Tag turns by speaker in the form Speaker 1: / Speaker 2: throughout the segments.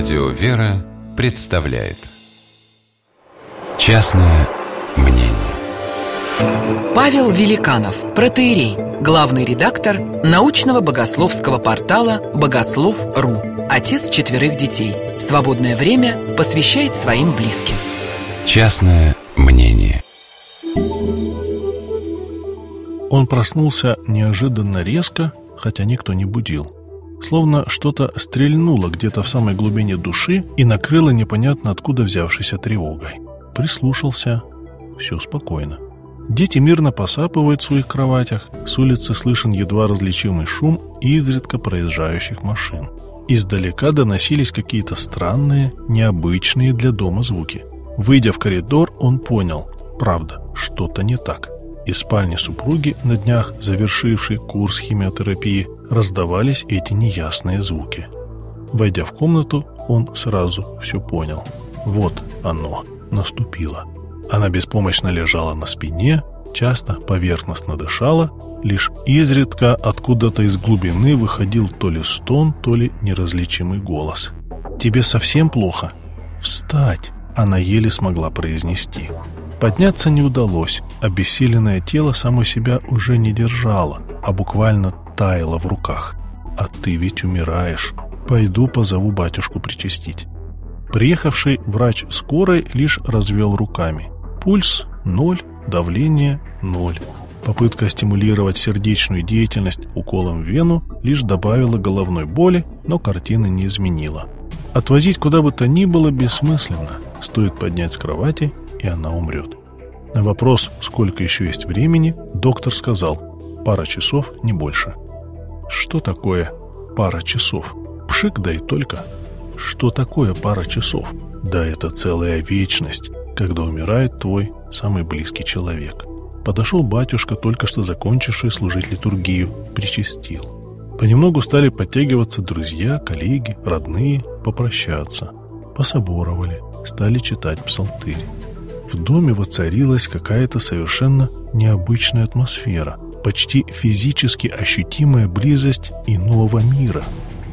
Speaker 1: Радио «Вера» представляет Частное мнение
Speaker 2: Павел Великанов, протеерей, главный редактор научного богословского портала «Богослов.ру», отец четверых детей. Свободное время посвящает своим близким.
Speaker 1: Частное мнение
Speaker 3: Он проснулся неожиданно резко, хотя никто не будил. Словно что-то стрельнуло где-то в самой глубине души и накрыло непонятно откуда взявшейся тревогой. Прислушался. Все спокойно. Дети мирно посапывают в своих кроватях. С улицы слышен едва различимый шум изредка проезжающих машин. Издалека доносились какие-то странные, необычные для дома звуки. Выйдя в коридор, он понял, правда, что-то не так. Из спальни супруги, на днях завершившей курс химиотерапии, раздавались эти неясные звуки. Войдя в комнату, он сразу все понял. Вот оно, наступило. Она беспомощно лежала на спине, часто поверхностно дышала, лишь изредка откуда-то из глубины выходил то ли стон, то ли неразличимый голос. «Тебе совсем плохо?» «Встать!» она еле смогла произнести. Подняться не удалось, обессиленное тело само себя уже не держало, а буквально таяло в руках. «А ты ведь умираешь. Пойду позову батюшку причастить». Приехавший врач скорой лишь развел руками. Пульс – ноль, давление – ноль. Попытка стимулировать сердечную деятельность уколом в вену лишь добавила головной боли, но картины не изменила. Отвозить куда бы то ни было бессмысленно. Стоит поднять с кровати, и она умрет. На вопрос, сколько еще есть времени, доктор сказал, пара часов, не больше. Что такое пара часов? Пшик, да и только. Что такое пара часов? Да это целая вечность, когда умирает твой самый близкий человек. Подошел батюшка, только что закончивший служить литургию, причастил. Понемногу стали подтягиваться друзья, коллеги, родные, попрощаться. Пособоровали, стали читать псалтырь в доме воцарилась какая-то совершенно необычная атмосфера, почти физически ощутимая близость иного мира.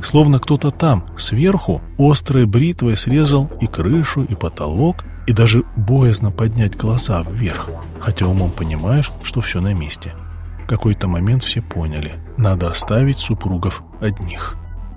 Speaker 3: Словно кто-то там, сверху, острой бритвой срезал и крышу, и потолок, и даже боязно поднять глаза вверх, хотя умом понимаешь, что все на месте. В какой-то момент все поняли, надо оставить супругов одних.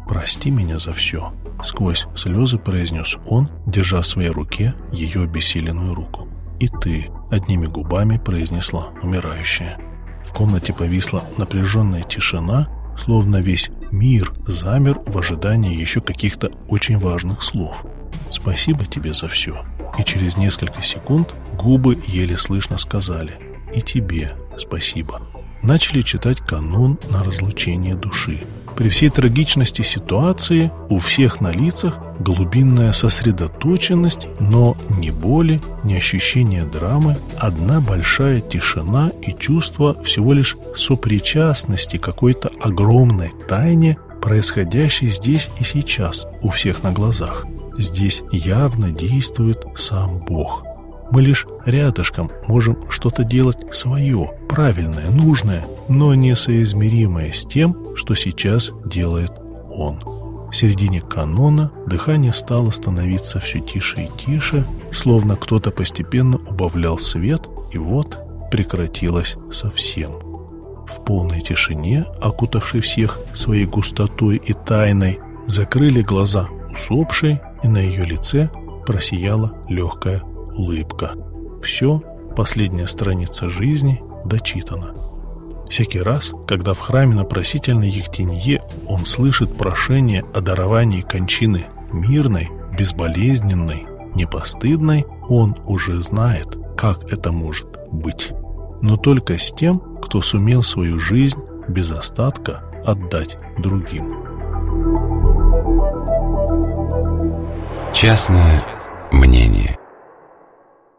Speaker 3: «Прости меня за все», — сквозь слезы произнес он, держа в своей руке ее обессиленную руку и ты», — одними губами произнесла умирающая. В комнате повисла напряженная тишина, словно весь мир замер в ожидании еще каких-то очень важных слов. «Спасибо тебе за все». И через несколько секунд губы еле слышно сказали «И тебе спасибо». Начали читать канон на разлучение души. При всей трагичности ситуации у всех на лицах глубинная сосредоточенность, но ни боли, ни ощущения драмы, одна большая тишина и чувство всего лишь сопричастности какой-то огромной тайне, происходящей здесь и сейчас у всех на глазах. Здесь явно действует сам Бог – мы лишь рядышком можем что-то делать свое, правильное, нужное, но несоизмеримое с тем, что сейчас делает Он. В середине канона дыхание стало становиться все тише и тише, словно кто-то постепенно убавлял свет, и вот прекратилось совсем. В полной тишине, окутавшей всех своей густотой и тайной, закрыли глаза усопшей, и на ее лице просияла легкая улыбка. Все, последняя страница жизни, дочитана. Всякий раз, когда в храме на просительной Ехтинье он слышит прошение о даровании кончины мирной, безболезненной, непостыдной, он уже знает, как это может быть. Но только с тем, кто сумел свою жизнь без остатка отдать другим.
Speaker 1: Частное мнение